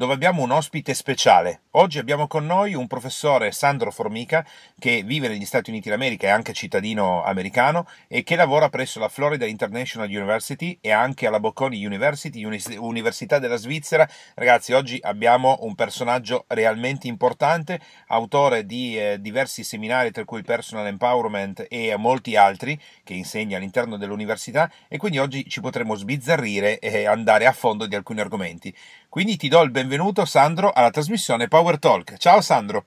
dove abbiamo un ospite speciale. Oggi abbiamo con noi un professore Sandro Formica che vive negli Stati Uniti d'America, è anche cittadino americano e che lavora presso la Florida International University e anche alla Bocconi University, Università della Svizzera. Ragazzi, oggi abbiamo un personaggio realmente importante, autore di eh, diversi seminari, tra cui Personal Empowerment e molti altri, che insegna all'interno dell'università e quindi oggi ci potremo sbizzarrire e andare a fondo di alcuni argomenti. Quindi ti do il benvenuto, Sandro, alla trasmissione Power Talk. Ciao Sandro.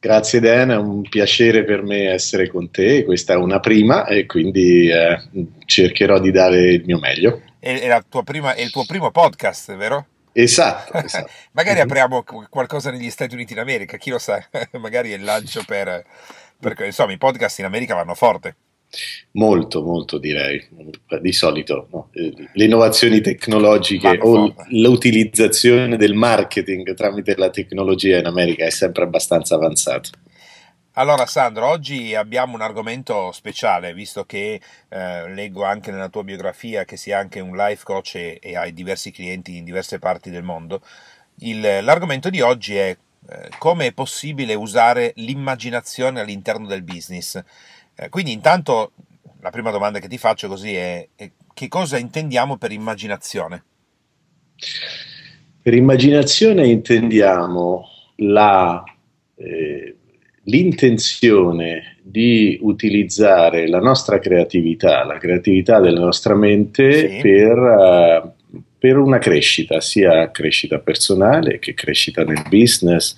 Grazie Dan, è un piacere per me essere con te, questa è una prima e quindi eh, cercherò di dare il mio meglio. È, è, prima, è il tuo primo podcast, vero? Esatto. esatto. Magari mm-hmm. apriamo qualcosa negli Stati Uniti d'America, chi lo sa, magari è il lancio per... perché insomma i podcast in America vanno forte. Molto, molto direi. Di solito no? Eh, le innovazioni tecnologiche o l'utilizzazione del marketing tramite la tecnologia in America è sempre abbastanza avanzata. Allora Sandro, oggi abbiamo un argomento speciale, visto che eh, leggo anche nella tua biografia che sei anche un life coach e, e hai diversi clienti in diverse parti del mondo. Il, l'argomento di oggi è eh, come è possibile usare l'immaginazione all'interno del business. Eh, quindi intanto la prima domanda che ti faccio così è, è che cosa intendiamo per immaginazione? Per immaginazione intendiamo la, eh, l'intenzione di utilizzare la nostra creatività, la creatività della nostra mente sì. per uh, per una crescita, sia crescita personale che crescita nel business,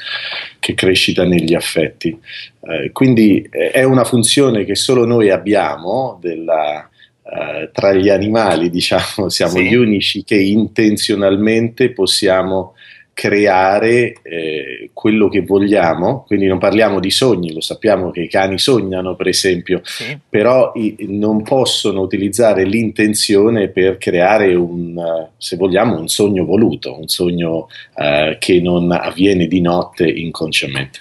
che crescita negli affetti. Eh, quindi eh, è una funzione che solo noi abbiamo della, eh, tra gli animali, diciamo, siamo sì. gli unici che intenzionalmente possiamo creare eh, quello che vogliamo, quindi non parliamo di sogni, lo sappiamo che i cani sognano per esempio, sì. però i, non possono utilizzare l'intenzione per creare un, se vogliamo, un sogno voluto, un sogno eh, che non avviene di notte inconsciamente.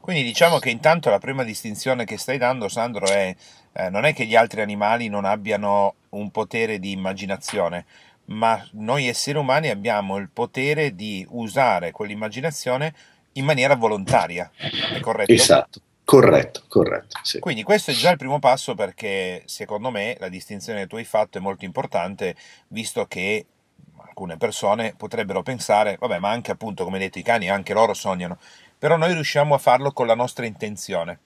Quindi diciamo che intanto la prima distinzione che stai dando, Sandro, è eh, non è che gli altri animali non abbiano un potere di immaginazione, ma noi esseri umani abbiamo il potere di usare quell'immaginazione in maniera volontaria, è corretto? Esatto, corretto, corretto. Sì. Quindi questo è già il primo passo perché secondo me la distinzione che tu hai fatto è molto importante, visto che alcune persone potrebbero pensare, vabbè, ma anche appunto, come detto, i cani, anche loro sognano, però noi riusciamo a farlo con la nostra intenzione.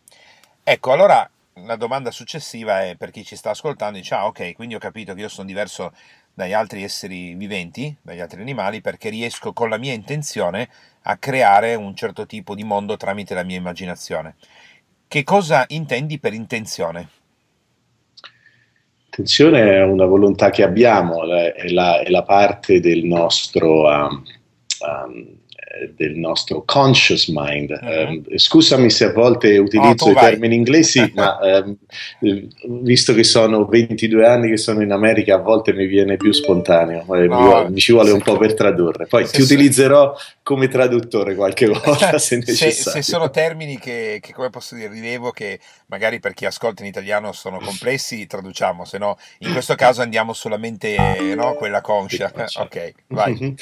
Ecco, allora la domanda successiva è per chi ci sta ascoltando, dice, ah ok, quindi ho capito che io sono diverso dagli altri esseri viventi, dagli altri animali, perché riesco con la mia intenzione a creare un certo tipo di mondo tramite la mia immaginazione. Che cosa intendi per intenzione? Intenzione è una volontà che abbiamo, è la, è la parte del nostro um, um, del nostro conscious mind. Uh-huh. Eh, scusami se a volte utilizzo oh, i vai. termini inglesi, ma eh, visto che sono 22 anni che sono in America, a volte mi viene più spontaneo, eh, no, mi, mi, ci vuole un po' per tradurre. Poi ti utilizzerò come traduttore qualche volta se necessario. Se, se sono termini che, che, come posso dire, rilevo che magari per chi ascolta in italiano sono complessi, traduciamo, se no in questo caso andiamo solamente no, quella conscia. ok, vai.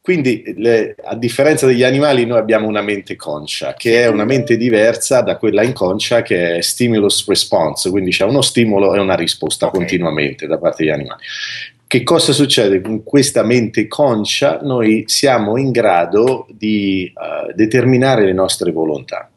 Quindi le, a differenza differenza degli animali noi abbiamo una mente conscia, che è una mente diversa da quella inconscia che è stimulus response, quindi c'è uno stimolo e una risposta okay. continuamente da parte degli animali. Che cosa succede con questa mente conscia? Noi siamo in grado di uh, determinare le nostre volontà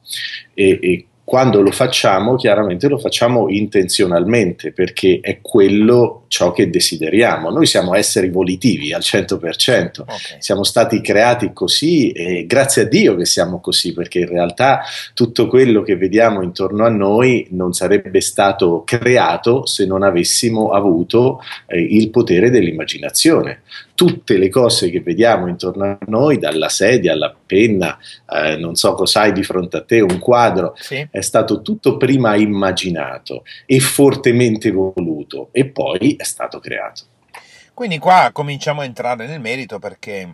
e, e quando lo facciamo, chiaramente lo facciamo intenzionalmente perché è quello ciò che desideriamo. Noi siamo esseri volitivi al 100%, okay. siamo stati creati così e grazie a Dio che siamo così perché in realtà tutto quello che vediamo intorno a noi non sarebbe stato creato se non avessimo avuto eh, il potere dell'immaginazione tutte le cose che vediamo intorno a noi, dalla sedia alla penna, eh, non so cosa hai di fronte a te, un quadro, sì. è stato tutto prima immaginato e fortemente voluto e poi è stato creato. Quindi qua cominciamo a entrare nel merito perché,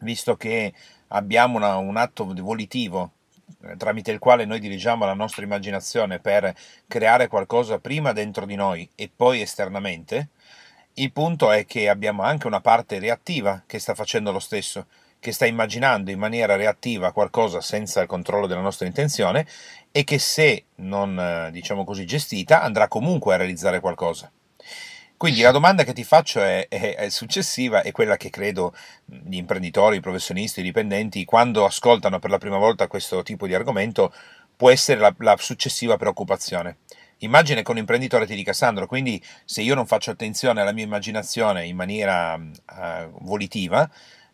visto che abbiamo una, un atto volitivo eh, tramite il quale noi dirigiamo la nostra immaginazione per creare qualcosa prima dentro di noi e poi esternamente, il punto è che abbiamo anche una parte reattiva che sta facendo lo stesso, che sta immaginando in maniera reattiva qualcosa senza il controllo della nostra intenzione e che se non, eh, diciamo così, gestita andrà comunque a realizzare qualcosa. Quindi la domanda che ti faccio è, è, è, successiva, è quella che credo gli imprenditori, i professionisti, i dipendenti, quando ascoltano per la prima volta questo tipo di argomento, può essere la, la successiva preoccupazione. Immagine che un imprenditore ti dica Sandro, quindi se io non faccio attenzione alla mia immaginazione in maniera uh, volitiva,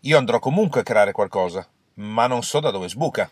io andrò comunque a creare qualcosa, ma non so da dove sbuca.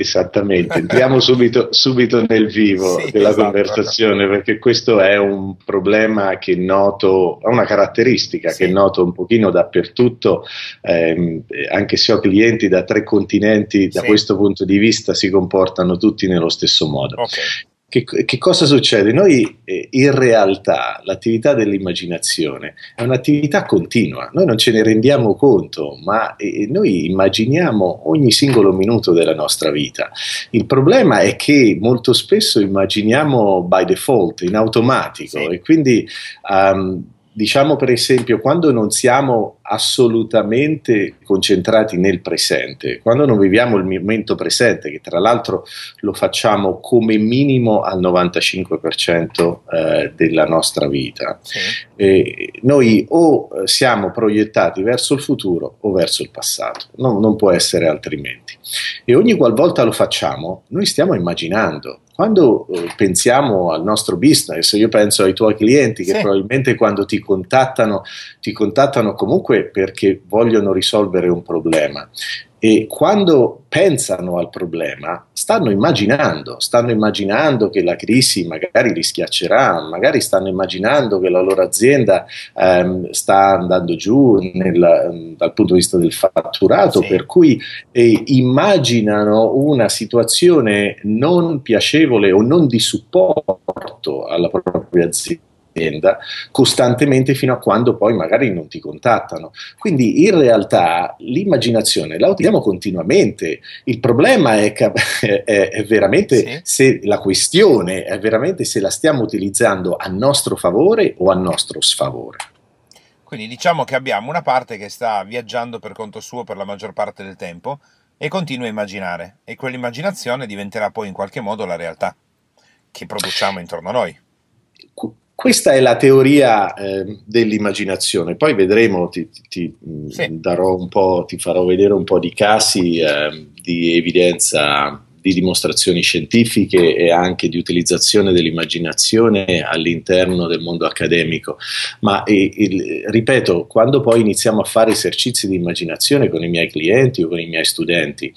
Esattamente, entriamo subito, subito, nel vivo sì, della esatto. conversazione perché questo è un problema che noto, ha una caratteristica sì. che noto un pochino dappertutto, ehm, anche se ho clienti da tre continenti, da sì. questo punto di vista si comportano tutti nello stesso modo. Okay. Che, che, cosa succede? Noi eh, in realtà l'attività dell'immaginazione è un'attività continua, noi non ce ne rendiamo conto, ma eh, noi immaginiamo ogni singolo minuto della nostra vita. Il problema è che molto spesso immaginiamo by default, in automatico, sì. e quindi um, diciamo per esempio quando non siamo assolutamente concentrati nel presente, quando non viviamo il momento presente, che tra l'altro lo facciamo come minimo al 95% eh, della nostra vita, sì. eh, noi o siamo proiettati verso il futuro o verso il passato, no, non può essere altrimenti. E ogni qualvolta lo facciamo, noi stiamo immaginando, quando eh, pensiamo al nostro business, io penso ai tuoi clienti che sì. probabilmente quando ti contattano, ti contattano comunque perché vogliono risolvere un problema e quando pensano al problema stanno immaginando, stanno immaginando che la crisi magari li schiaccerà, magari stanno immaginando che la loro azienda ehm, sta andando giù nel, dal punto di vista del fatturato, sì. per cui eh, immaginano una situazione non piacevole o non di supporto alla propria azienda azienda costantemente fino a quando poi magari non ti contattano. Quindi in realtà l'immaginazione la utilizziamo continuamente. Il problema è, è, è veramente sì. se la questione è veramente se la stiamo utilizzando a nostro favore o a nostro sfavore. Quindi diciamo che abbiamo una parte che sta viaggiando per conto suo per la maggior parte del tempo e continua a immaginare e quell'immaginazione diventerà poi in qualche modo la realtà che produciamo intorno a noi. Questa è la teoria eh, dell'immaginazione, poi vedremo, ti, ti, sì. darò un po', ti farò vedere un po' di casi eh, di evidenza di dimostrazioni scientifiche e anche di utilizzazione dell'immaginazione all'interno del mondo accademico. Ma il, il, ripeto, quando poi iniziamo a fare esercizi di immaginazione con i miei clienti o con i miei studenti,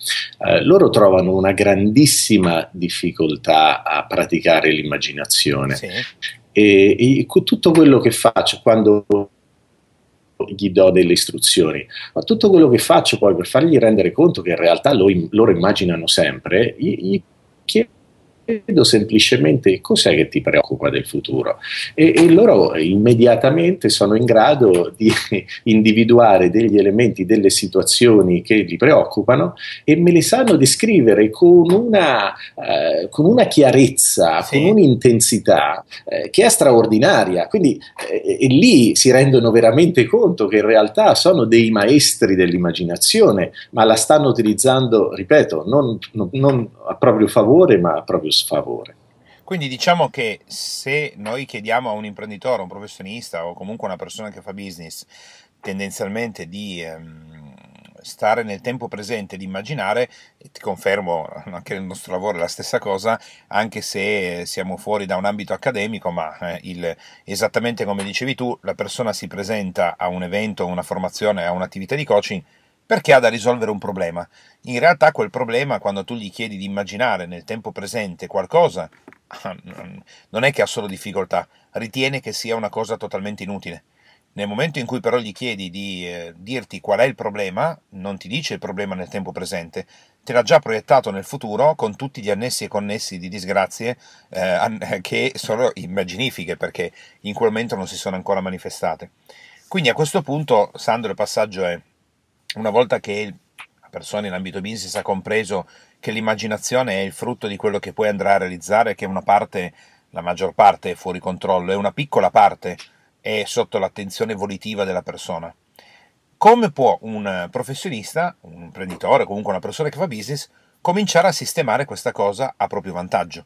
eh, loro trovano una grandissima difficoltà a praticare l'immaginazione. Sì e, e tutto quello che faccio quando gli do delle istruzioni, ma tutto quello che faccio poi per fargli rendere conto che in realtà loro, loro immaginano sempre, gli, gli chiedo chiedo semplicemente cos'è che ti preoccupa del futuro e, e, loro immediatamente sono in grado di individuare degli elementi, delle situazioni che li preoccupano e me le sanno descrivere con una, eh, con una chiarezza, sì. con un'intensità eh, che è straordinaria. Quindi eh, lì si rendono veramente conto che in realtà sono dei maestri dell'immaginazione, ma la stanno utilizzando, ripeto, non, non, non a proprio favore, ma a proprio sfavore. Quindi diciamo che se noi chiediamo a un imprenditore, un professionista o comunque una persona che fa business tendenzialmente di ehm, stare nel tempo presente, di immaginare, e ti confermo anche nel nostro lavoro è la stessa cosa, anche se siamo fuori da un ambito accademico, ma eh, il, esattamente come dicevi tu, la persona si presenta a un evento, a una formazione, a un'attività di coaching perché ha da risolvere un problema. In realtà quel problema, quando tu gli chiedi di immaginare nel tempo presente qualcosa, non è che ha solo difficoltà, ritiene che sia una cosa totalmente inutile. Nel momento in cui però gli chiedi di eh, dirti qual è il problema, non ti dice il problema nel tempo presente, te l'ha già proiettato nel futuro con tutti gli annessi e connessi di disgrazie eh, che sono immaginifiche perché in quel momento non si sono ancora manifestate. Quindi a questo punto, Sandro, il passaggio è, una volta che la persona in ambito business ha compreso che l'immaginazione è il frutto di quello che poi andrà a realizzare, che una parte, la maggior parte è fuori controllo, e una piccola parte è sotto l'attenzione volitiva della persona. Come può un professionista, un imprenditore, comunque una persona che fa business, cominciare a sistemare questa cosa a proprio vantaggio?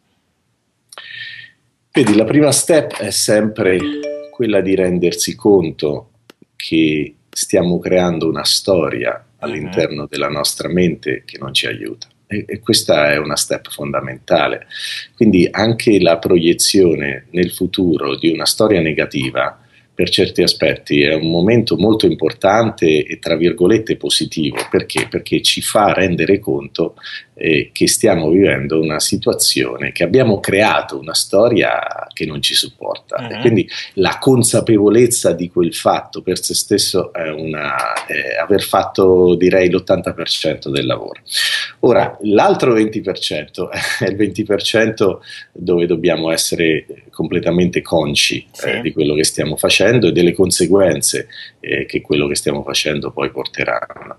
Vedi, la prima step è sempre quella di rendersi conto che stiamo creando una storia all'interno uh-huh. della nostra mente che non ci aiuta. E, e, questa è una step fondamentale. Quindi anche la proiezione nel futuro di una storia negativa per certi aspetti è un momento molto importante e tra virgolette positivo perché? Perché ci fa rendere conto eh, che stiamo vivendo una situazione che abbiamo creato una storia che non ci supporta uh-huh. e mhm. quindi la consapevolezza di quel fatto per se stesso è una, eh, aver fatto direi l'80% del lavoro. Ora l'altro 20% è il 20% dove dobbiamo essere completamente consci sì. eh, di quello che stiamo facendo e delle conseguenze eh, che quello che stiamo facendo poi porteranno.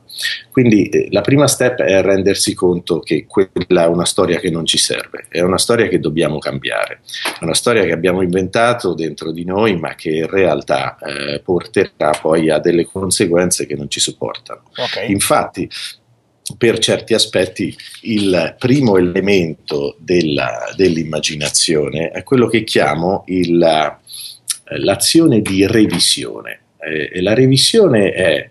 Quindi eh, la prima step è rendersi conto che quella è una storia che non ci serve, è una storia che dobbiamo cambiare, è una storia che abbiamo inventato dentro di noi ma che in realtà eh, porterà poi a delle conseguenze che non ci supportano. Okay. Infatti per certi aspetti il primo elemento della, dell'immaginazione è quello che chiamo il, eh, l'azione di revisione. Eh, e la revisione è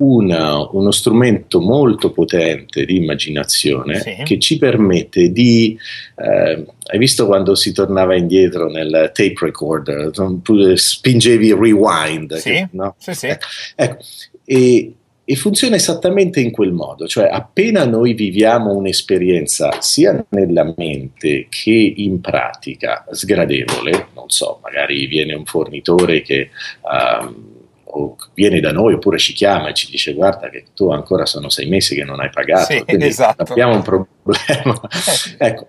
una, uno strumento molto potente di immaginazione sì. che ci permette di, eh, hai visto quando si tornava indietro nel tape recorder, spingevi rewind, sì, che, no? sì, sì. Ecco, ecco, e e funziona esattamente in quel modo, cioè appena noi viviamo un'esperienza sia nella mente che in pratica sgradevole, non so, magari viene un fornitore che um, viene da noi oppure ci chiama e ci dice guarda che tu ancora sono sei mesi che non hai pagato, sì, esatto. abbiamo un problema. ecco,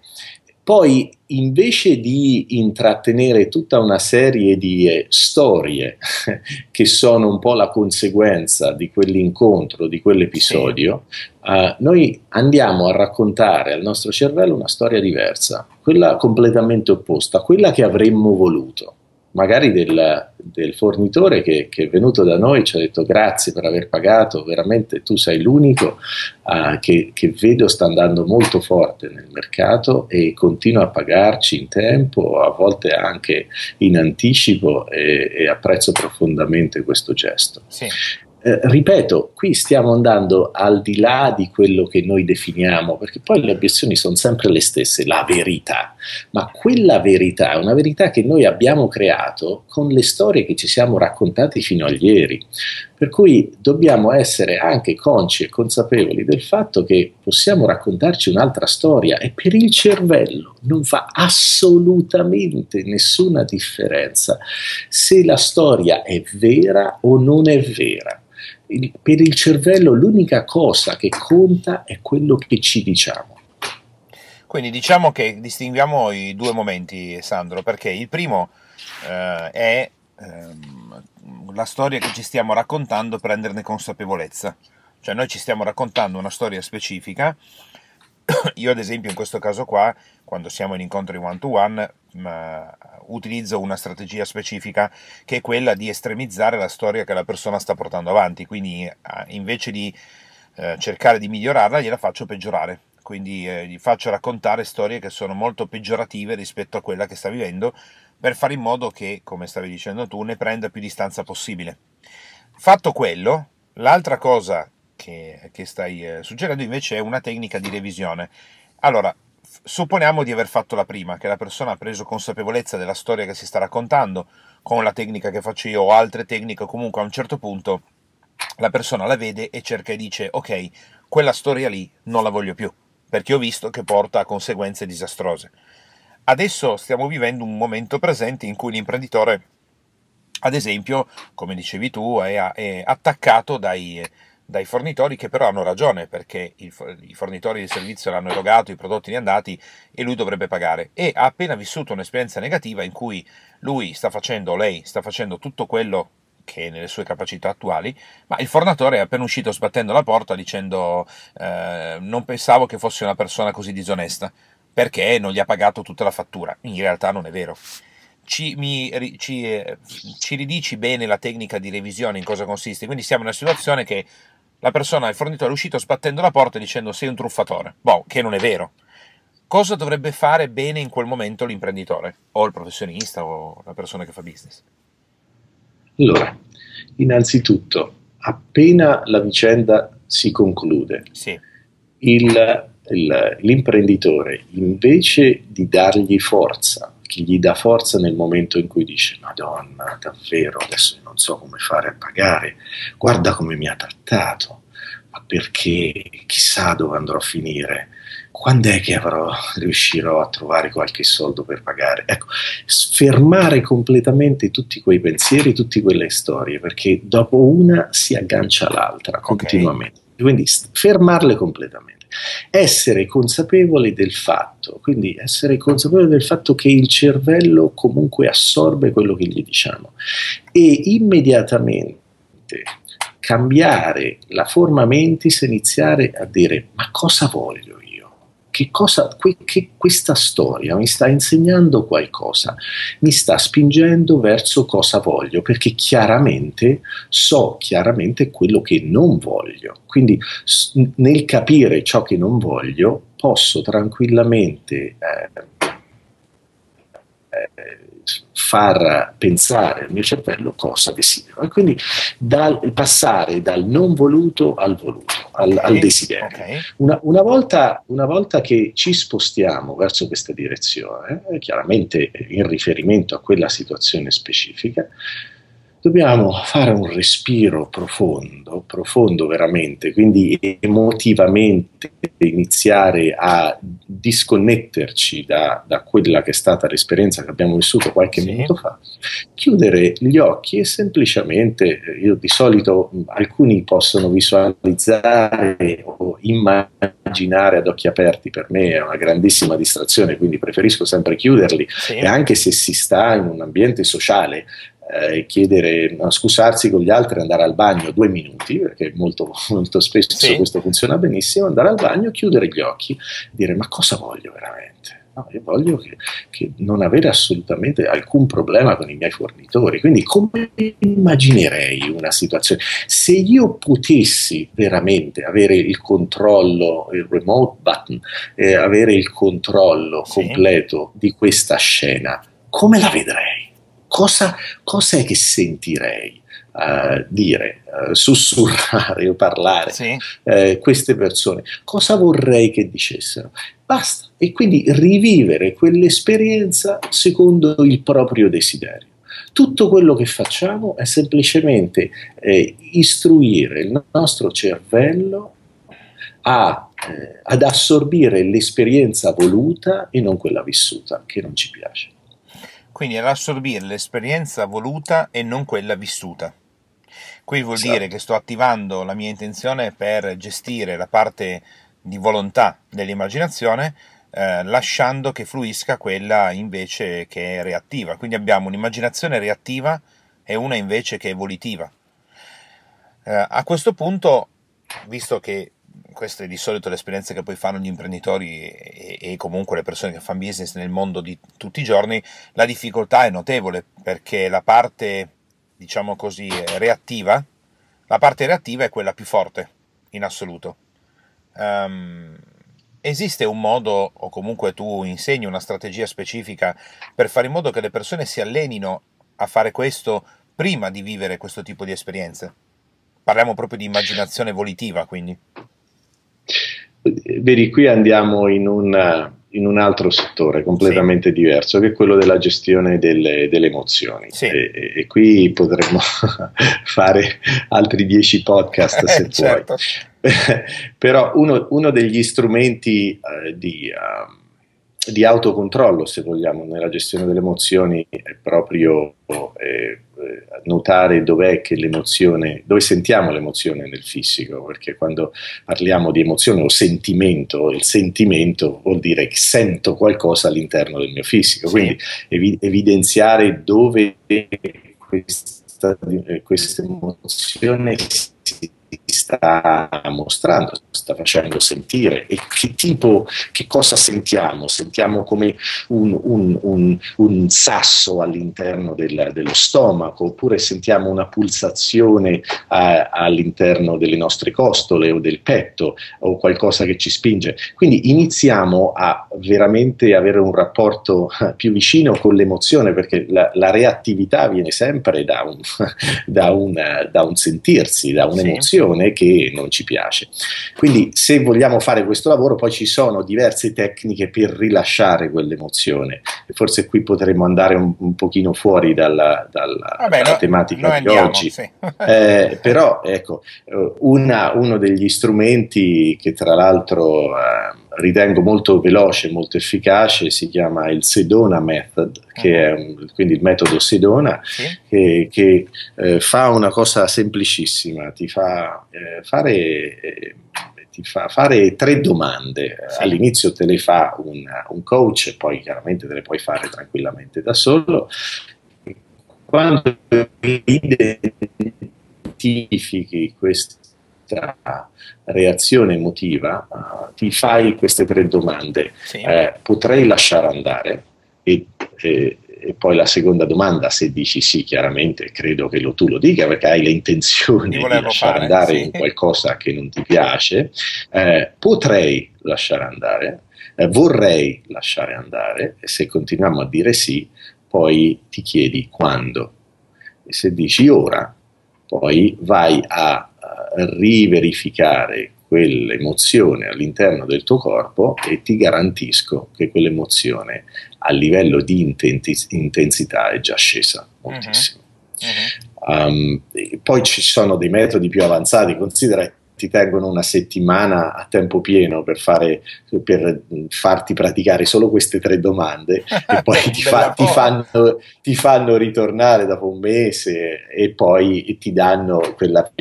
poi invece di intrattenere tutta una serie di eh, storie che sono un po' la conseguenza di quell'incontro, di quell'episodio, sì. eh, noi andiamo a raccontare al nostro cervello una storia diversa, quella completamente opposta, quella che avremmo voluto magari del, del fornitore che, che, è venuto da noi ci ha detto grazie per aver pagato, veramente tu sei l'unico uh, che, che, vedo sta andando molto forte nel mercato e continua a pagarci in tempo, a volte anche in anticipo e, e apprezzo profondamente questo gesto. Sì. Eh, ripeto, qui stiamo andando al di là di quello che noi definiamo, perché poi le obiezioni sono sempre le stesse, la verità, ma quella verità è una verità che noi abbiamo creato con le storie che ci siamo raccontati fino a ieri. Per cui dobbiamo essere anche consci e consapevoli del fatto che possiamo raccontarci un'altra storia e per il cervello non fa assolutamente nessuna differenza se la storia è vera o non è vera per il cervello l'unica cosa che conta è quello che ci diciamo. Quindi diciamo che distinguiamo i due momenti, Sandro, perché il primo eh, è ehm, la storia che ci stiamo raccontando, prenderne consapevolezza. Cioè noi ci stiamo raccontando una storia specifica. Io ad esempio in questo caso qua, quando siamo in incontri one to one, utilizzo una strategia specifica che è quella di estremizzare la storia che la persona sta portando avanti, quindi invece di eh, cercare di migliorarla gliela faccio peggiorare, quindi eh, gli faccio raccontare storie che sono molto peggiorative rispetto a quella che sta vivendo per fare in modo che, come stavi dicendo tu, ne prenda più distanza possibile. Fatto quello, l'altra cosa che, che stai eh, suggerendo invece è una tecnica di revisione. Allora, supponiamo di aver fatto la prima, che la persona ha preso consapevolezza della storia che si sta raccontando, con la tecnica che faccio io o altre tecniche, comunque a un certo punto la persona la vede e cerca e dice ok, quella storia lì non la voglio più, perché ho visto che porta a conseguenze disastrose. Adesso stiamo vivendo un momento presente in cui l'imprenditore, ad esempio, come dicevi tu, è, è attaccato dai, dai fornitori che però hanno ragione perché il, i fornitori di servizio l'hanno erogato, i prodotti ne andati e lui dovrebbe pagare. E ha appena vissuto un'esperienza negativa in cui lui sta facendo, lei sta facendo tutto quello che nelle sue capacità attuali, ma il fornitore è appena uscito sbattendo la porta dicendo eh, non pensavo che fosse una persona così disonesta perché non gli ha pagato tutta la fattura. In realtà non è vero. Ci, mi, ci, eh, ci ridici bene la tecnica di revisione in cosa consiste. Quindi siamo in una situazione che la persona, il fornitore è uscito sbattendo la porta dicendo sei un truffatore. Boh, che non è vero. Cosa dovrebbe fare bene in quel momento l'imprenditore o il professionista o la persona che fa business? Allora, innanzitutto, appena la vicenda si conclude, sì. il, il, l'imprenditore, invece di dargli forza, che gli dà forza nel momento in cui dice Madonna, davvero, adesso non so come fare a pagare, guarda come mi ha trattato, ma perché chissà dove andrò a finire, quando è che avrò, riuscirò a trovare qualche soldo per pagare? Ecco, fermare completamente tutti quei pensieri, tutte quelle storie, perché dopo una si aggancia l'altra continuamente. Okay. Quindi fermarle completamente essere consapevoli del fatto, quindi essere consapevoli del fatto che il cervello comunque assorbe quello che gli diciamo e immediatamente cambiare la forma mentis e iniziare a dire ma cosa voglio che, cosa, que, che questa storia mi sta insegnando qualcosa, mi sta spingendo verso cosa voglio, perché chiaramente so chiaramente quello che non voglio. Quindi nel capire ciò che non voglio posso tranquillamente eh, eh, far pensare al mio cervello cosa desidero. E quindi dal, passare dal non voluto al voluto, al, okay. al desiderio. Okay. Una, una, volta, una, volta, che ci spostiamo verso questa direzione, chiaramente in riferimento a quella situazione specifica, dobbiamo fare un respiro profondo, profondo veramente, quindi emotivamente iniziare a disconnetterci da, da quella che è stata l'esperienza che abbiamo vissuto qualche sì. minuto fa, chiudere gli occhi e semplicemente, io di solito alcuni possono visualizzare o immaginare ad occhi aperti, per me è una grandissima distrazione, quindi preferisco sempre chiuderli sì. e anche se si sta in un ambiente sociale, eh, chiedere, scusarsi con gli altri, andare al bagno due minuti, perché molto, molto spesso sì. questo funziona benissimo, andare al bagno, chiudere gli occhi, dire ma cosa voglio veramente? No, io voglio che, che, non avere assolutamente alcun problema con i miei fornitori. Quindi, come immaginerei una situazione? Se io potessi veramente avere il controllo, il remote button, eh, avere il controllo sì. completo di questa scena, come la vedrei? Cosa, cosa è che sentirei? Uh, dire, uh, sussurrare o parlare sì. uh, queste persone, cosa vorrei che dicessero? Basta. E quindi rivivere quell'esperienza secondo il proprio desiderio. Tutto quello che facciamo è semplicemente eh, istruire il nostro cervello a, eh, ad assorbire l'esperienza voluta e non quella vissuta, che non ci piace quindi ad assorbire l'esperienza voluta e non quella vissuta. Qui vuol esatto. dire che sto attivando la mia intenzione per gestire la parte di volontà dell'immaginazione, eh, lasciando che fluisca quella invece che è reattiva. Quindi abbiamo un'immaginazione reattiva e una invece che è volitiva. Eh, a questo punto, visto che questa è di solito l'esperienza che poi fanno gli imprenditori e, e, comunque le persone che fanno business nel mondo di tutti i giorni, la difficoltà è notevole perché la parte, diciamo così, reattiva, la parte reattiva è quella più forte in assoluto. Um, esiste un modo, o comunque tu insegni una strategia specifica per fare in modo che le persone si allenino a fare questo prima di vivere questo tipo di esperienze? Parliamo proprio di immaginazione volitiva, quindi. Vedi, qui andiamo in un, in un altro settore completamente sì. diverso, che è quello della gestione delle, delle emozioni. Sì. E, e, qui potremmo fare altri dieci podcast se eh, certo. Però uno, uno, degli strumenti uh, di, uh, di, autocontrollo, se vogliamo, nella gestione delle emozioni è proprio eh, notare dov'è che l'emozione, dove sentiamo l'emozione nel fisico, perché quando parliamo di emozione o sentimento, il sentimento vuol dire che sento qualcosa all'interno del mio fisico, sì. quindi evi- evidenziare dove questa, questa emozione si sta mostrando, sta facendo sentire e che tipo, che cosa sentiamo? Sentiamo come un, un, un, un sasso all'interno del, dello stomaco oppure sentiamo una pulsazione a, all'interno delle nostre costole o del petto o qualcosa che ci spinge. Quindi iniziamo a veramente avere un rapporto più vicino con l'emozione perché la, la reattività viene sempre da un, da un, da un sentirsi, da un'emozione sì. Che non ci piace. Quindi se vogliamo fare questo lavoro poi ci sono diverse tecniche per rilasciare quell'emozione e forse qui potremmo andare un, un pochino fuori dalla, dalla, Vabbè, dalla no, tematica di andiamo, oggi. Sì. eh, però ecco, una, uno degli strumenti che tra l'altro... Eh, ritengo molto veloce, molto efficace, si chiama il Sedona Method, che è un, quindi il metodo Sedona, sì. che, che eh, fa una cosa semplicissima, ti fa eh, fare... Eh, ti fa fare tre domande. Sì. All'inizio te le fa un, un coach e poi chiaramente te le puoi fare tranquillamente da solo. Quando identifichi questi questa reazione emotiva, uh, ti fai queste tre domande. Sì. Eh, potrei lasciare andare? E, e, e, poi la seconda domanda, se dici sì, chiaramente credo che lo, tu lo dica perché hai le intenzioni di lasciare fare, andare sì. in qualcosa che non ti piace, eh, potrei lasciare andare, eh, vorrei lasciare andare e se continuiamo a dire sì, poi ti chiedi quando. E se dici ora, poi vai a riverificare quell'emozione all'interno del tuo corpo e ti garantisco che quell'emozione a livello di intensità è già scesa moltissimo. Uh-huh. Uh-huh. Um, poi ci sono dei metodi più avanzati, considera ti tengono una settimana a tempo pieno per, fare, per farti praticare solo queste tre domande e poi ti, fa, ti, fanno, ti, fanno, ritornare dopo un mese e poi ti danno quella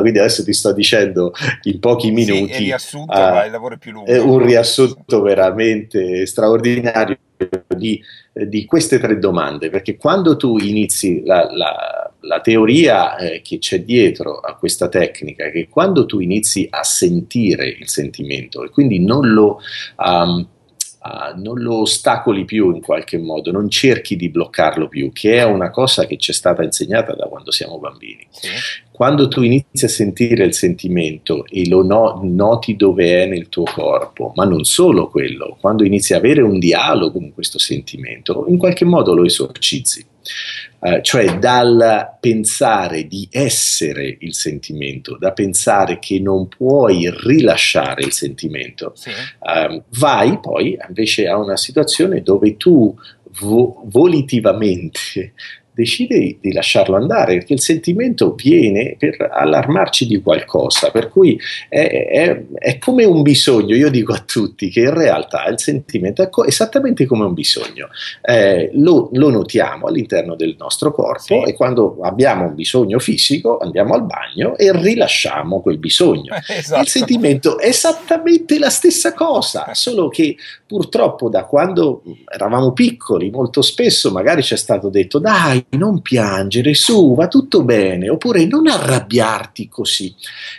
quindi adesso ti sto dicendo in pochi minuti sì, riassunto, uh, il lavoro è più lungo. un riassunto veramente straordinario di, di, queste tre domande, perché quando tu inizi la, la, la teoria eh, che c'è dietro a questa tecnica che quando tu inizi a sentire il sentimento e quindi non lo... Um, Uh, non lo ostacoli più in qualche modo, non cerchi di bloccarlo più, che è una cosa che ci è stata insegnata da quando siamo bambini. Sì. Quando tu inizi a sentire il sentimento e lo no- noti dove è nel tuo corpo, ma non solo quello, quando inizi a avere un dialogo con questo sentimento, in qualche modo lo esorcizzi. Uh, cioè dal pensare di essere il sentimento, da pensare che non puoi rilasciare il sentimento, sì. uh, vai poi invece a una situazione dove tu vo- volitivamente decide di lasciarlo andare, perché il sentimento viene per allarmarci di qualcosa, per cui è, è, è come un bisogno, io dico a tutti che in realtà il sentimento è co- esattamente come un bisogno, eh, lo, lo, notiamo all'interno del nostro corpo sì. e quando abbiamo un bisogno fisico andiamo al bagno e rilasciamo quel bisogno. Esatto. Il sentimento è esattamente la stessa cosa, solo che purtroppo da quando eravamo piccoli molto spesso magari ci è stato detto dai, non piangere, su, va tutto bene, oppure non arrabbiarti così.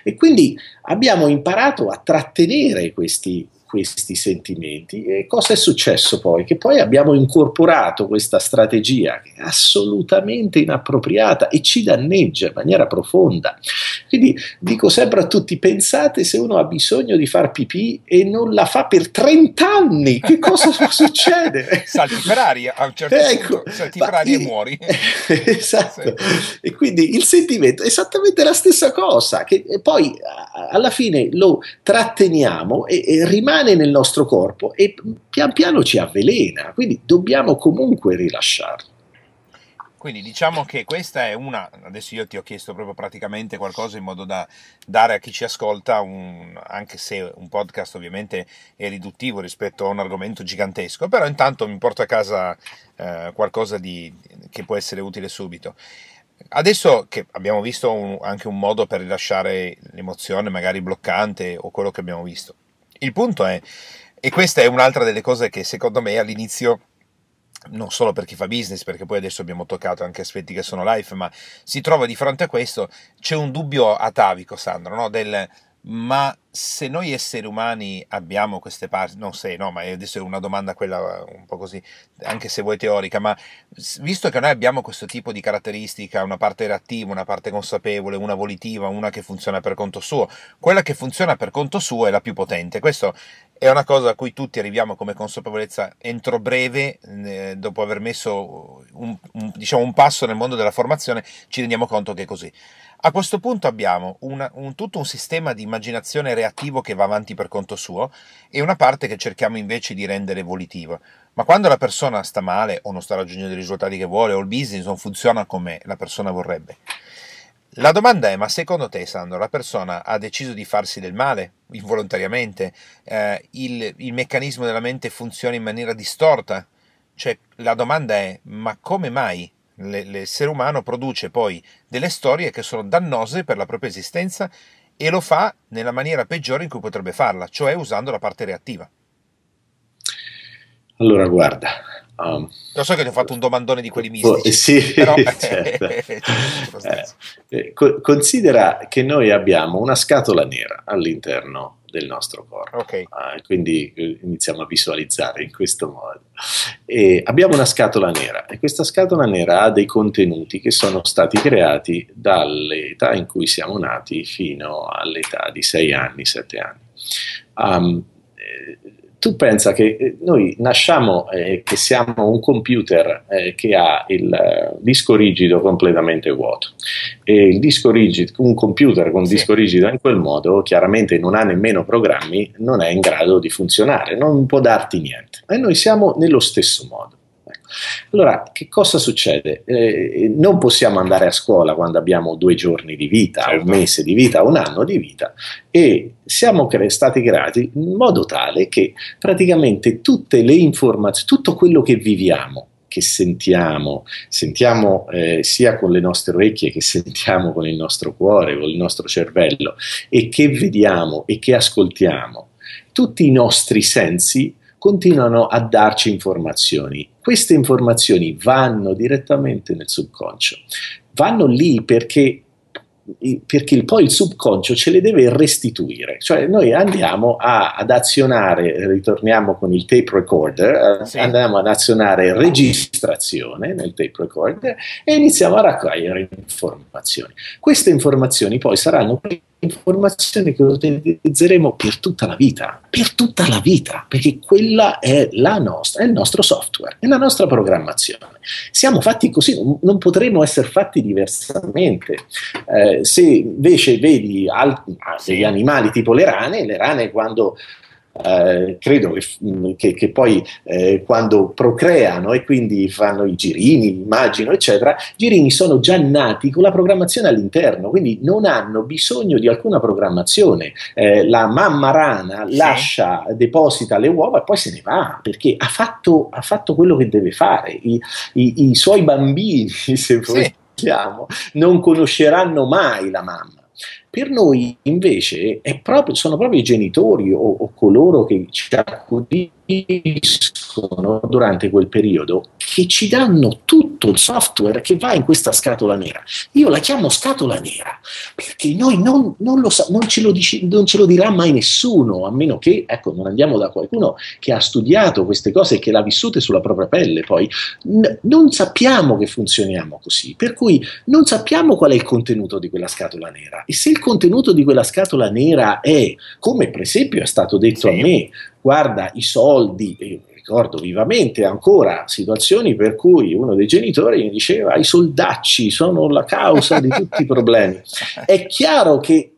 E quindi abbiamo imparato a trattenere questi, questi sentimenti. E cosa è successo poi? Che poi abbiamo incorporato questa strategia che è assolutamente inappropriata e ci danneggia in maniera profonda. Quindi dico sempre a tutti: pensate se uno ha bisogno di far pipì e non la fa per 30 anni, che cosa succede? Salti per aria a un certo ecco, punto, salti per aria e muori. esatto. Sì. E quindi il sentimento è esattamente la stessa cosa, che poi alla fine lo tratteniamo e, e rimane nel nostro corpo e pian piano ci avvelena, quindi dobbiamo comunque rilasciarlo. Quindi diciamo che questa è una, adesso io ti ho chiesto proprio praticamente qualcosa in modo da dare a chi ci ascolta, un, anche se un podcast ovviamente è riduttivo rispetto a un argomento gigantesco, però intanto mi porto a casa eh, qualcosa di, che può essere utile subito. Adesso che abbiamo visto un, anche un modo per rilasciare l'emozione, magari bloccante o quello che abbiamo visto. Il punto è, e questa è un'altra delle cose che secondo me all'inizio non solo per chi fa business, perché poi adesso abbiamo toccato anche aspetti che sono live, ma si trova di fronte a questo, c'è un dubbio atavico, Sandro, no? del ma se noi esseri umani abbiamo queste parti, non se, no, ma adesso è una domanda quella un po' così, anche se vuoi teorica, ma visto che noi abbiamo questo tipo di caratteristica, una parte reattiva, una parte consapevole, una volitiva, una che funziona per conto suo, quella che funziona per conto suo è la più potente. Questo è una cosa a cui tutti arriviamo come consapevolezza entro breve, eh, dopo aver messo un, un, diciamo, un passo nel mondo della formazione, ci rendiamo conto che è così. A questo punto abbiamo una, un, tutto un sistema di immaginazione reattivo che va avanti per conto suo e una parte che cerchiamo invece di rendere volitiva. Ma quando la persona sta male o non sta raggiungendo i risultati che vuole o il business non funziona come la persona vorrebbe, la domanda è, ma secondo te, Sandro, la persona ha deciso di farsi del male involontariamente? Eh, il, il meccanismo della mente funziona in maniera distorta? Cioè, la domanda è, ma come mai l'essere umano produce poi delle storie che sono dannose per la propria esistenza e lo fa nella maniera peggiore in cui potrebbe farla, cioè usando la parte reattiva. Allora, guarda. Um, lo so che ti ho fatto un domandone di quelli mistici, sì, però... certo. eh, considera che noi abbiamo una scatola nera all'interno del nostro corpo. Okay. Uh, quindi eh, iniziamo a visualizzare in questo modo. E abbiamo una scatola nera e questa scatola nera ha dei contenuti che sono stati creati dall'età in cui siamo nati fino all'età di 6 anni, 7 anni. Um, tu pensa che eh, noi nasciamo eh, che siamo un computer eh, che ha il uh, disco rigido completamente vuoto e il disco rigido, un computer con sì. disco rigido in quel modo chiaramente non ha nemmeno programmi, non è in grado di funzionare, non può darti niente e noi siamo nello stesso modo. Allora, che cosa succede? Eh, non possiamo andare a scuola quando abbiamo due giorni di vita, certo. un mese di vita, un anno di vita e siamo cre- stati creati in modo tale che praticamente tutte le informazioni, tutto quello che viviamo, che sentiamo, sentiamo eh, sia con le nostre orecchie che sentiamo con il nostro cuore, con il nostro cervello e che vediamo e che ascoltiamo, tutti i nostri sensi continuano a darci informazioni. Queste informazioni vanno direttamente nel subconscio, vanno lì perché perché poi il subconscio ce le deve restituire, cioè noi andiamo a, ad azionare, ritorniamo con il tape recorder, eh, sì. andiamo ad azionare registrazione nel tape recorder e iniziamo a raccogliere informazioni. Queste informazioni poi saranno informazioni che utilizzeremo per tutta la vita, per tutta la vita, perché quella è la nostra, è il nostro software, è la nostra programmazione. Siamo fatti così, non potremo essere fatti diversamente. Eh, se invece vedi altri, degli animali tipo le rane, le rane quando eh, credo che, mm, che, che poi eh, quando procreano e quindi fanno i girini, immagino, eccetera, i girini sono già nati con la programmazione all'interno, quindi non hanno bisogno di alcuna programmazione. Eh, la mamma rana sì. lascia, deposita le uova e poi se ne va perché ha fatto, ha fatto quello che deve fare. I, i, i suoi bambini, se sì. vogliamo, non conosceranno mai la mamma. Per noi invece proprio, sono proprio i genitori o, o coloro che ci accudiscono durante quel periodo che ci danno tutto il software che va in questa scatola nera. Io la chiamo scatola nera perché noi non, non, lo sa, non, ce, lo dici, non ce lo dirà mai nessuno, a meno che ecco, non andiamo da qualcuno che ha studiato queste cose e che l'ha vissute sulla propria pelle. Poi N- non sappiamo che funzioniamo così, per cui non sappiamo qual è il contenuto di quella scatola nera. E se il contenuto di quella scatola nera è, come per esempio è stato detto sì. a me, guarda i soldi, ricordo vivamente ancora situazioni per cui uno dei genitori mi diceva i soldacci sono la causa di tutti i problemi. È chiaro che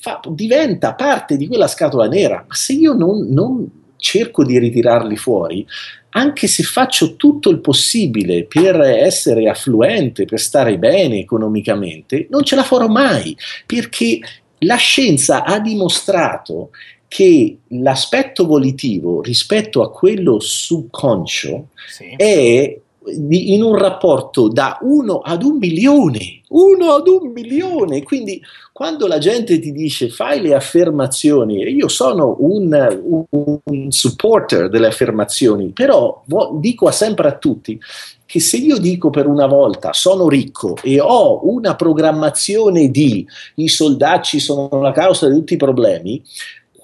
fa, diventa parte di quella scatola nera, ma se io non, non cerco di ritirarli fuori, anche se faccio tutto il possibile per essere affluente, per stare bene economicamente, non ce la farò mai, perché la scienza ha dimostrato che l'aspetto volitivo rispetto a quello subconscio sì. è in un rapporto da 1 ad un milione, 1 ad un milione, quindi quando la gente ti dice fai le affermazioni, io sono un, un supporter delle affermazioni, però dico sempre a tutti che se io dico per una volta sono ricco e ho una programmazione di i soldacci sono la causa di tutti i problemi,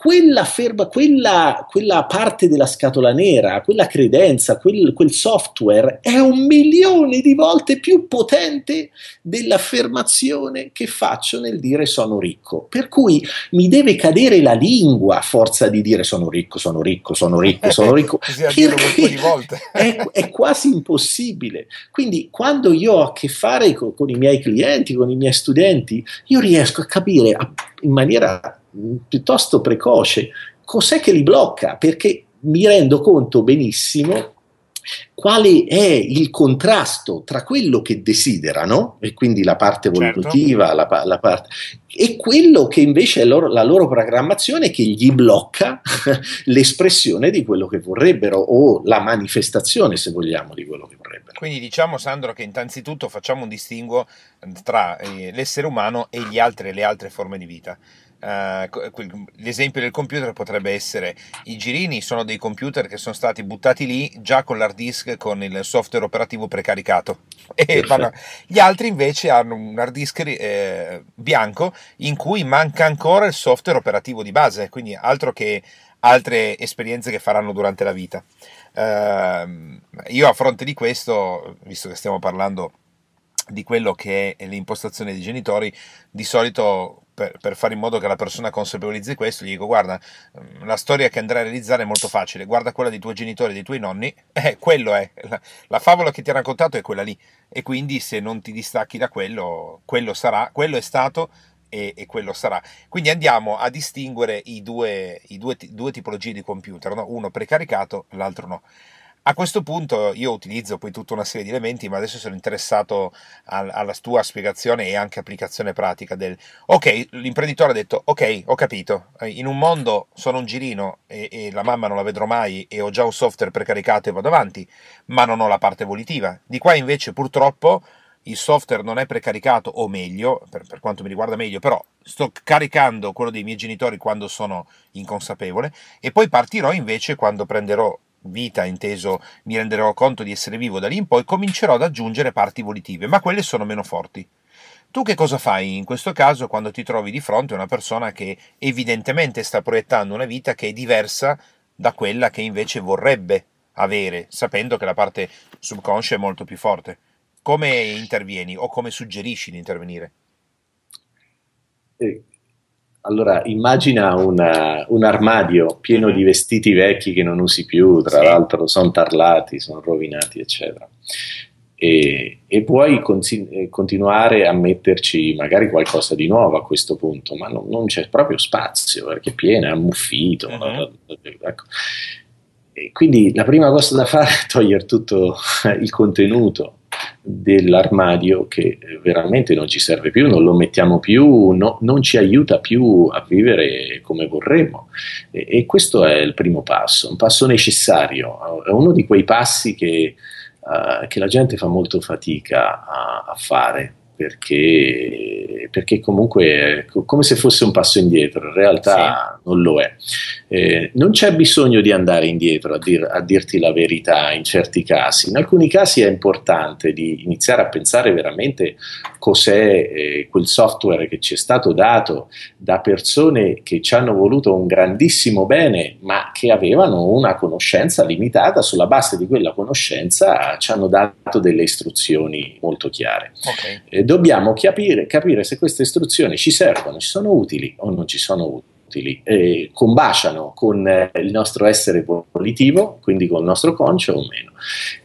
quella, ferma, quella, quella, parte della scatola nera, quella credenza, quel, quel, software è un milione di volte più potente dell'affermazione che faccio nel dire sono ricco. Per cui mi deve cadere la lingua a forza di dire sono ricco, sono ricco, sono ricco, sono ricco. è, è, quasi impossibile. Quindi quando io ho a che fare con, con i miei clienti, con i miei studenti, io riesco a capire in maniera piuttosto precoce, cos'è che li blocca? Perché mi rendo conto benissimo quale è il contrasto tra quello che desiderano, e quindi la parte volutiva, certo. la, la parte, e quello che invece è loro, la loro programmazione che gli blocca l'espressione di quello che vorrebbero o la manifestazione, se vogliamo, di quello che vorrebbero. Quindi diciamo, Sandro, che innanzitutto facciamo un distinguo tra eh, l'essere umano e gli altri, le altre forme di vita. Uh, l'esempio del computer potrebbe essere i girini sono dei computer che sono stati buttati lì già con l'hard disk con il software operativo precaricato. E vanno, gli altri invece hanno un hard disk eh, bianco in cui manca ancora il software operativo di base quindi altro che altre esperienze che faranno durante la vita. Uh, io a fronte di questo visto che stiamo parlando di quello che è l'impostazione dei genitori di solito per, per, fare in modo che la persona consapevolizzi questo, gli dico guarda, mm, la storia che andrai a realizzare è molto facile, guarda quella dei tuoi genitori dei tuoi nonni, eh, quello è, la, la, favola che ti ha raccontato è quella lì e quindi se non ti distacchi da quello, quello sarà, quello è stato e, e quello sarà. Quindi andiamo a distinguere i due, i due, due tipologie di computer, no? uno precaricato, l'altro no. A questo punto io utilizzo poi tutta una serie di elementi, ma adesso sono interessato alla tua spiegazione e anche applicazione pratica del ok, l'imprenditore ha detto ok, ho capito, in un mondo sono un girino e, e la mamma non la vedrò mai e ho già un software precaricato e vado avanti, ma non ho la parte volitiva. Di qua invece purtroppo il software non è precaricato, o meglio, per, per, quanto mi riguarda meglio, però sto caricando quello dei miei genitori quando sono inconsapevole e poi partirò invece quando prenderò vita, inteso mi renderò conto di essere vivo da lì in poi, comincerò ad aggiungere parti volitive, ma quelle sono meno forti. Tu che cosa fai in questo caso quando ti trovi di fronte a una persona che evidentemente sta proiettando una vita che è diversa da quella che invece vorrebbe avere, sapendo che la parte subconscia è molto più forte? Come intervieni o come suggerisci di intervenire? Allora, immagina una, un armadio pieno di vestiti vecchi che non usi più, tra sì. l'altro sono tarlati, sono rovinati, eccetera. E, e puoi consi- eh, continuare a metterci magari qualcosa di nuovo a questo punto, ma non, non c'è proprio spazio perché è pieno, è ammuffito. Mm-hmm. Ecco. quindi la prima cosa da fare è togliere tutto il contenuto dell'armadio che veramente non ci serve più, non lo mettiamo più, no, non ci aiuta più a vivere come vorremmo. E, e, questo è il primo passo, un passo necessario, è uno di quei passi che, uh, che la gente fa molto fatica a, a fare perché, perché, comunque è come se fosse un passo indietro, in realtà sì. non lo è. Eh, non c'è bisogno di andare indietro a, dir, a, dirti la verità in certi casi, in alcuni casi è importante di iniziare a pensare veramente cos'è eh, quel software che ci è stato dato da persone che ci hanno voluto un grandissimo bene ma che avevano una conoscenza limitata, sulla base di quella conoscenza ci hanno dato delle istruzioni molto chiare. Okay. Eh, dobbiamo capire, capire se queste istruzioni ci servono, ci sono utili o non ci sono utili, eh, combaciano con eh, il nostro essere volitivo, quindi con il nostro concio o meno.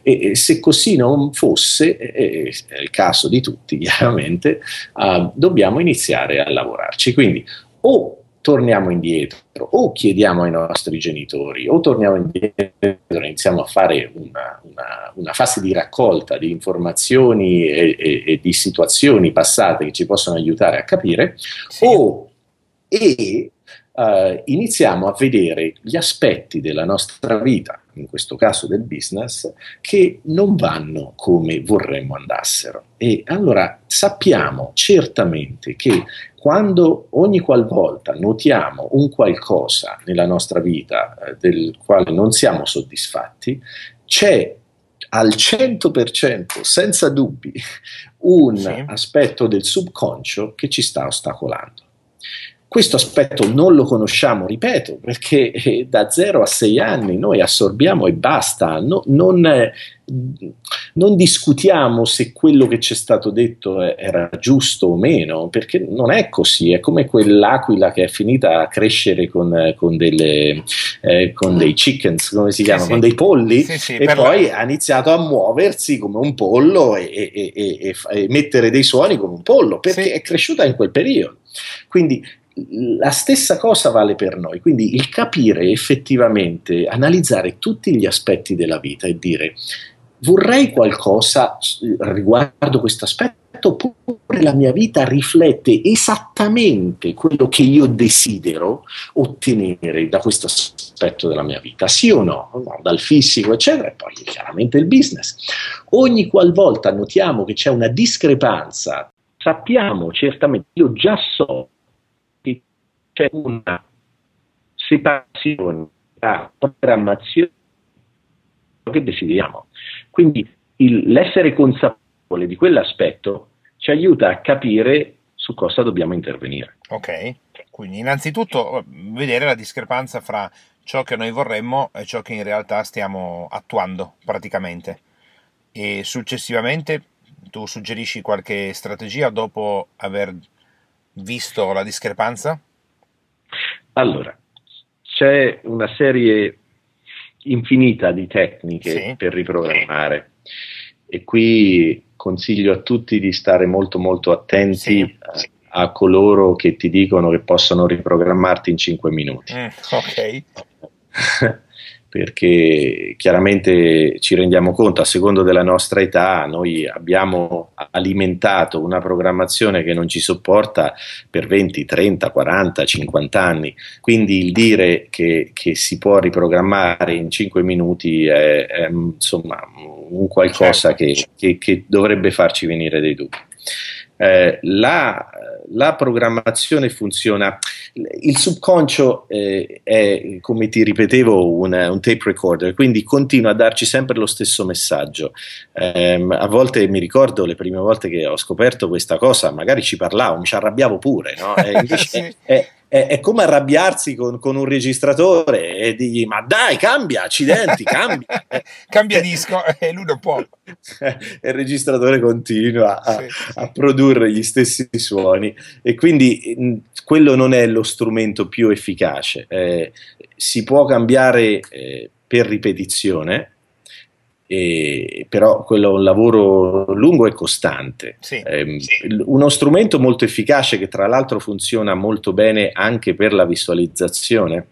E, e se così non fosse, eh, è il caso di tutti chiaramente, uh, dobbiamo iniziare a lavorarci. Quindi o torniamo indietro o chiediamo ai nostri genitori o torniamo indietro e iniziamo a fare una, una, una fase di raccolta di informazioni e, e, e, di situazioni passate che ci possono aiutare a capire sì. o e uh, iniziamo a vedere gli aspetti della nostra vita in questo caso del business, che non vanno come vorremmo andassero. E allora sappiamo certamente che quando ogni qualvolta notiamo un qualcosa nella nostra vita eh, del quale non siamo soddisfatti, c'è al 100%, senza dubbi, un sì. aspetto del subconscio che ci sta ostacolando. Questo aspetto non lo conosciamo, ripeto, perché eh, da 0 a 6 anni noi assorbiamo e basta, no, non, eh, non, discutiamo se quello che ci è stato detto era giusto o meno, perché non è così, è come quell'aquila che è finita a crescere con, con, delle, eh, con dei chickens, come si chiama, sì, con dei polli, sì, e poi la... ha iniziato a muoversi come un pollo e, e, e, e mettere dei suoni come un pollo, perché è cresciuta in quel periodo. Quindi la stessa cosa vale per noi, quindi il capire effettivamente, analizzare tutti gli aspetti della vita e dire vorrei qualcosa riguardo questo aspetto oppure la mia vita riflette esattamente quello che io desidero ottenere da questo aspetto della mia vita, sì o no, no dal fisico eccetera e poi chiaramente il business. Ogni qualvolta notiamo che c'è una discrepanza, sappiamo certamente, io già so c'è una separazione tra programmazione che desideriamo. Quindi il, l'essere consapevole di quell'aspetto ci aiuta a capire su cosa dobbiamo intervenire. Ok, quindi innanzitutto vedere la discrepanza fra ciò che noi vorremmo e ciò che in realtà stiamo attuando praticamente. E successivamente tu suggerisci qualche strategia dopo aver visto la discrepanza? Allora, c'è una serie infinita di tecniche sì. per riprogrammare e qui consiglio a tutti di stare molto molto attenti sì. a, a coloro che ti dicono che possono riprogrammarti in 5 minuti. Mm, ok. perché chiaramente ci rendiamo conto, a secondo della nostra età, noi abbiamo alimentato una programmazione che non ci sopporta per 20, 30, 40, 50 anni, quindi il dire che, che si può riprogrammare in 5 minuti è, è insomma un qualcosa certo. che, che, che dovrebbe farci venire dei dubbi. Eh, la, la, programmazione funziona, il subconscio eh, è, come ti ripetevo, un, un, tape recorder, quindi continua a darci sempre lo stesso messaggio. Eh, a volte mi ricordo le prime volte che ho scoperto questa cosa, magari ci parlavo, mi ci arrabbiavo pure, no? invece sì. è, è, è, come arrabbiarsi con, con, un registratore e digli ma dai cambia, accidenti, cambia. cambia disco e lui non può. e il registratore continua a, sì, sì. a, produrre gli stessi suoni e quindi quello non è lo strumento più efficace. Eh, si può cambiare eh, per ripetizione, e, però quello è un lavoro lungo e costante. Sì, eh, sì. Uno strumento molto efficace che tra l'altro funziona molto bene anche per la visualizzazione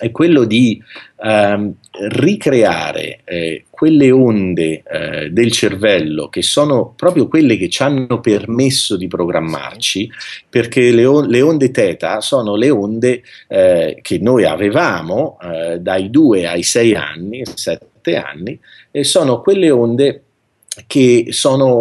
è quello di ehm, ricreare eh, quelle onde eh, del cervello che sono proprio quelle che ci hanno permesso di programmarci, perché le, on- le onde teta sono le onde eh, che noi avevamo eh, dai 2 ai 6 anni, 7 anni, e sono quelle onde che,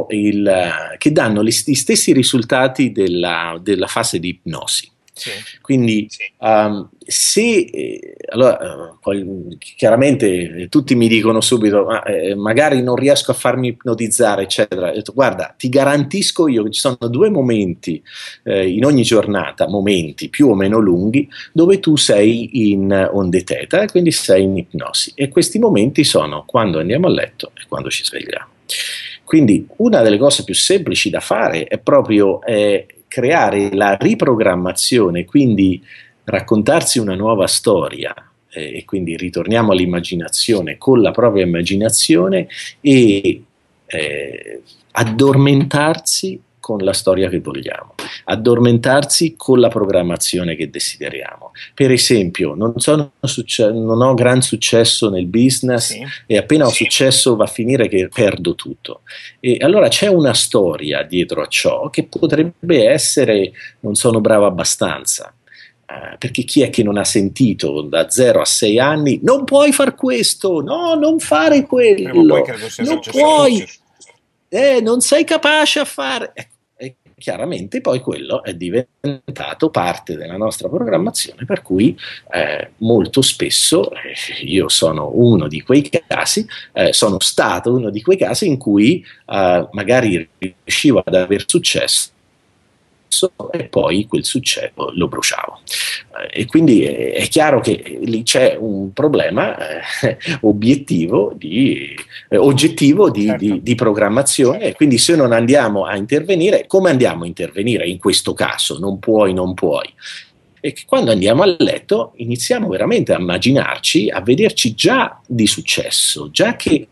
il, che danno gli stessi risultati della, della fase di ipnosi. Sì. Quindi sì. Um, se eh, allora, poi, chiaramente tutti mi dicono subito ma, eh, magari non riesco a farmi ipnotizzare eccetera detto, guarda ti garantisco io che ci sono due momenti eh, in ogni giornata momenti più o meno lunghi dove tu sei in onde teta e quindi sei in ipnosi e questi momenti sono quando andiamo a letto e quando ci svegliamo quindi una delle cose più semplici da fare è proprio eh, creare la riprogrammazione, quindi raccontarsi una nuova storia eh, e quindi ritorniamo all'immaginazione con la propria immaginazione e eh, addormentarsi con la storia che vogliamo, addormentarsi con la programmazione che desideriamo. Per esempio, non, succe- non ho gran successo nel business sì. e appena sì. ho successo va a finire che perdo tutto. E allora c'è una storia dietro a ciò che potrebbe essere non sono bravo abbastanza. perché chi è che non ha sentito da 0 a 6 anni non puoi fare questo, no, non fare quello, non puoi, eh, non sei capace a fare. Ecco, chiaramente poi quello è diventato parte della nostra programmazione, per cui eh, molto spesso eh, io sono uno di quei casi, eh, sono stato uno di quei casi in cui eh, magari riuscivo ad avere successo e poi quel successo lo bruciavo. Eh, e quindi è, chiaro che lì c'è un problema eh, obiettivo di, eh, oggettivo di, certo. di, di, programmazione e quindi se non andiamo a intervenire, come andiamo a intervenire in questo caso? Non puoi, non puoi. E che quando andiamo a letto iniziamo veramente a immaginarci, a vederci già di successo, già che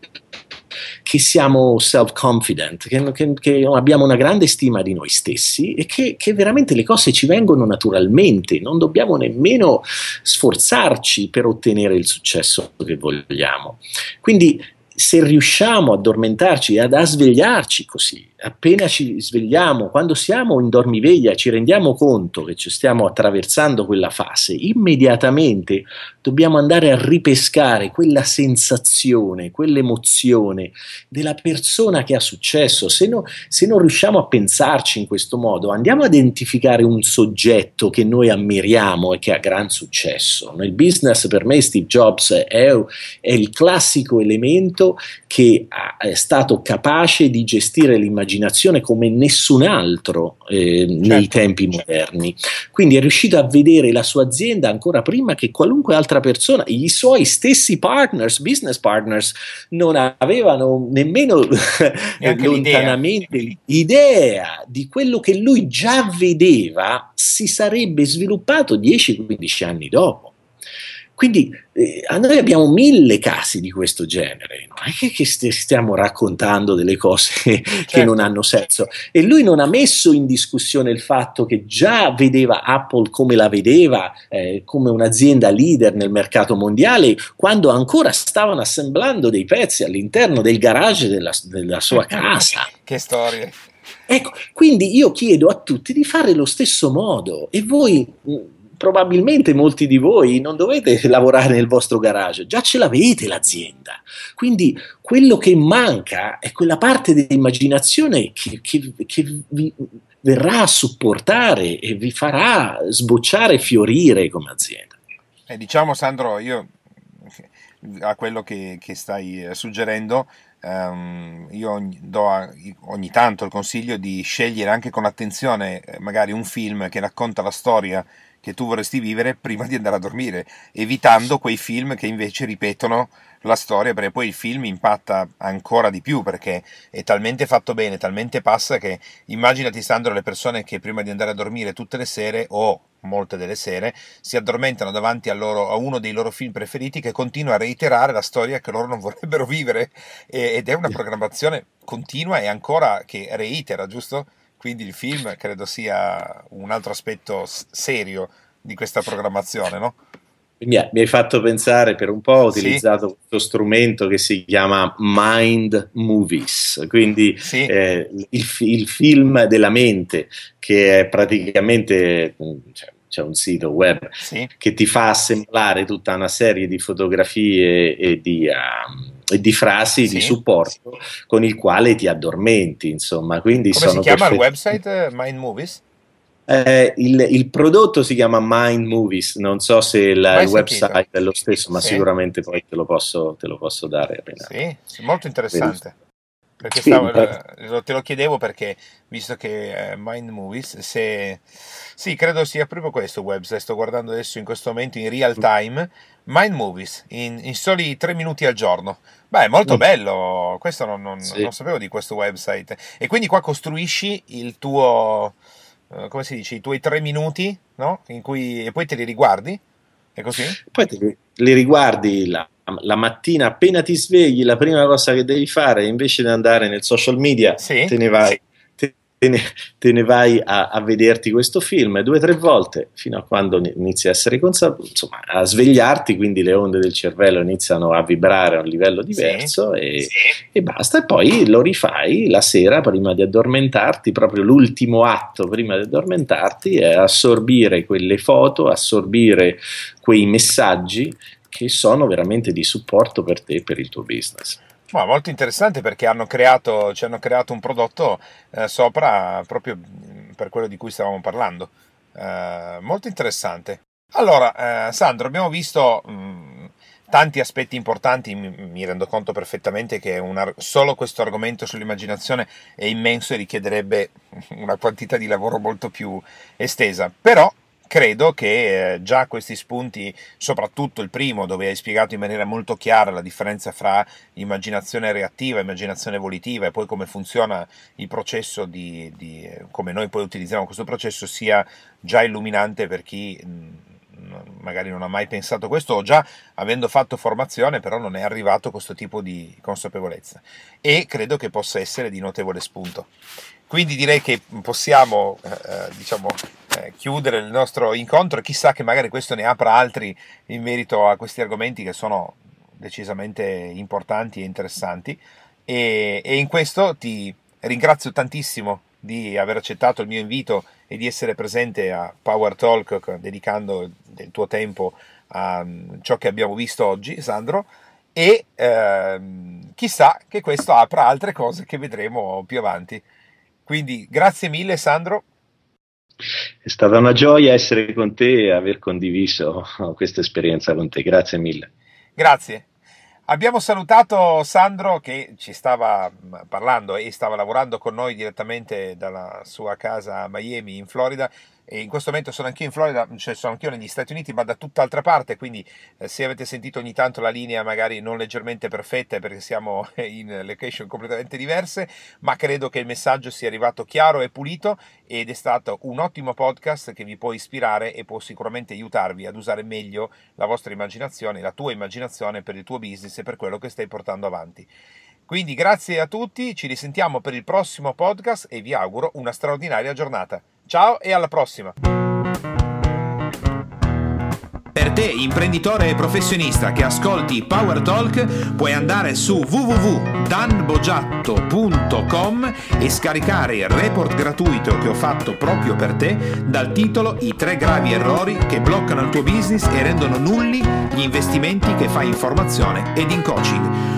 che siamo self-confident, che, che, che, abbiamo una grande stima di noi stessi e che, che, veramente le cose ci vengono naturalmente, non dobbiamo nemmeno sforzarci per ottenere il successo che vogliamo. Quindi se riusciamo a addormentarci e a svegliarci così, appena ci svegliamo, quando siamo in dormiveglia, ci rendiamo conto che ci stiamo attraversando quella fase, immediatamente dobbiamo andare a ripescare quella sensazione, quell'emozione della persona che ha successo. Se, no, se non riusciamo a pensarci in questo modo, andiamo a identificare un soggetto che noi ammiriamo e che ha gran successo. Nel business per me Steve Jobs è, è il classico elemento che è stato capace di gestire l'immaginazione immaginazione come nessun altro eh, certo. nei tempi moderni. Quindi è riuscito a vedere la sua azienda ancora prima che qualunque altra persona, i suoi stessi partners, business partners, non avevano nemmeno lontanamente idea di quello che lui già vedeva si sarebbe sviluppato 10-15 anni dopo. Quindi eh, noi abbiamo mille casi di questo genere, non è che, che stiamo raccontando delle cose certo. che non hanno senso. E lui non ha messo in discussione il fatto che già vedeva Apple come la vedeva, eh, come un'azienda leader nel mercato mondiale, quando ancora stavano assemblando dei pezzi all'interno del garage della, della sua casa. che storie. Ecco, quindi io chiedo a tutti di fare lo stesso modo e voi probabilmente molti di voi non dovete lavorare nel vostro garage, già ce l'avete l'azienda. Quindi quello che manca è quella parte dell'immaginazione che, che, che vi verrà a supportare e vi farà sbocciare e fiorire come azienda. Eh, diciamo Sandro, io a quello che, che stai eh, suggerendo, Um, io do ogni tanto il consiglio di scegliere anche con attenzione eh, magari un film che racconta la storia che tu vorresti vivere prima di andare a dormire, evitando quei film che invece ripetono la storia, perché poi il film impatta ancora di più, perché è talmente fatto bene, talmente passa che immaginati Sandro le persone che prima di andare a dormire tutte le sere o molte delle sere si addormentano davanti a, loro, a uno dei loro film preferiti che continua a reiterare la storia che loro non vorrebbero vivere ed è una programmazione continua e ancora che reitera, giusto? Quindi il film credo sia un altro aspetto serio di questa programmazione, no? Mi, hai fatto pensare per un po', ho utilizzato sì. questo strumento che si chiama Mind Movies, quindi sì. eh, il, il, film della mente, che è praticamente cioè, c'è un sito web sì. che ti fa assemblare tutta una serie di fotografie e di, um, di frasi sì. di supporto con il quale ti addormenti, insomma. Quindi Come si chiama perfetti. il website eh, Mind Movies? Eh, il, il, prodotto si chiama Mind Movies, non so se il, il website è lo stesso, ma sì. sicuramente poi te lo posso, te lo posso dare. Sì, molto interessante. Perché sì, stavo, eh, te lo chiedevo perché, visto che eh, Mind Movies, se... Sì, credo sia proprio questo website, sto guardando adesso in questo momento in real time, Mind Movies, in, in soli tre minuti al giorno. Beh, è molto mm. bello, questo non, non, sì. non, sapevo di questo website. E quindi qua costruisci il tuo, uh, come si dice, i tuoi tre minuti, no? In cui, e poi te li riguardi? È così? Poi te li riguardi là la mattina appena ti svegli, la prima cosa che devi fare invece di andare nel social media, sì, te ne vai, te ne, te ne vai a, a, vederti questo film due o tre volte fino a quando inizi a essere consapevole, insomma, a svegliarti, quindi le onde del cervello iniziano a vibrare a un livello diverso sì, e, sì. e, basta. E poi lo rifai la sera prima di addormentarti, proprio l'ultimo atto prima di addormentarti è assorbire quelle foto, assorbire quei messaggi che sono veramente di supporto per te e per il tuo business. Ma molto interessante perché hanno creato, ci hanno creato un prodotto eh, sopra proprio per quello di cui stavamo parlando. Eh, molto interessante. Allora, eh, Sandro, abbiamo visto mh, mm, tanti aspetti importanti, mi, mi, rendo conto perfettamente che una, solo questo argomento sull'immaginazione è immenso e richiederebbe una quantità di lavoro molto più estesa, però credo che eh, già questi spunti, soprattutto il primo, dove hai spiegato in maniera molto chiara la differenza fra immaginazione reattiva immaginazione volitiva e poi come funziona il processo di, di come noi poi utilizziamo questo processo, sia già illuminante per chi mm, magari non ha mai pensato questo o già avendo fatto formazione però non è arrivato questo tipo di consapevolezza e credo che possa essere di notevole spunto. Quindi direi che possiamo eh, eh diciamo, chiudere il nostro incontro e chissà che magari questo ne apra altri in merito a questi argomenti che sono decisamente importanti e interessanti. E, e in questo ti ringrazio tantissimo di aver accettato il mio invito e di essere presente a Power Talk dedicando del tuo tempo a mm, ciò che abbiamo visto oggi, Sandro, e ehm, chissà che questo apra altre cose che vedremo più avanti. Quindi grazie mille Sandro è stata una gioia essere con te e aver condiviso questa esperienza con te. Grazie mille. Grazie. Abbiamo salutato Sandro che ci stava parlando e stava lavorando con noi direttamente dalla sua casa a Miami in Florida e in questo momento sono anch'io in Florida, cioè sono anch'io negli Stati Uniti, ma da tutt'altra parte, quindi eh, se avete sentito ogni tanto la linea magari non leggermente perfetta perché siamo in location completamente diverse, ma credo che il messaggio sia arrivato chiaro e pulito ed è stato un ottimo podcast che vi può ispirare e può sicuramente aiutarvi ad usare meglio la vostra immaginazione, la tua immaginazione per il tuo business e per quello che stai portando avanti. Quindi grazie a tutti, ci risentiamo per il prossimo podcast e vi auguro una straordinaria giornata. Ciao e alla prossima! Per te, imprenditore e professionista che ascolti Power Talk, puoi andare su www.danbogiatto.com e scaricare il report gratuito che ho fatto proprio per te dal titolo I tre gravi errori che bloccano il tuo business e rendono nulli gli investimenti che fai in formazione ed in coaching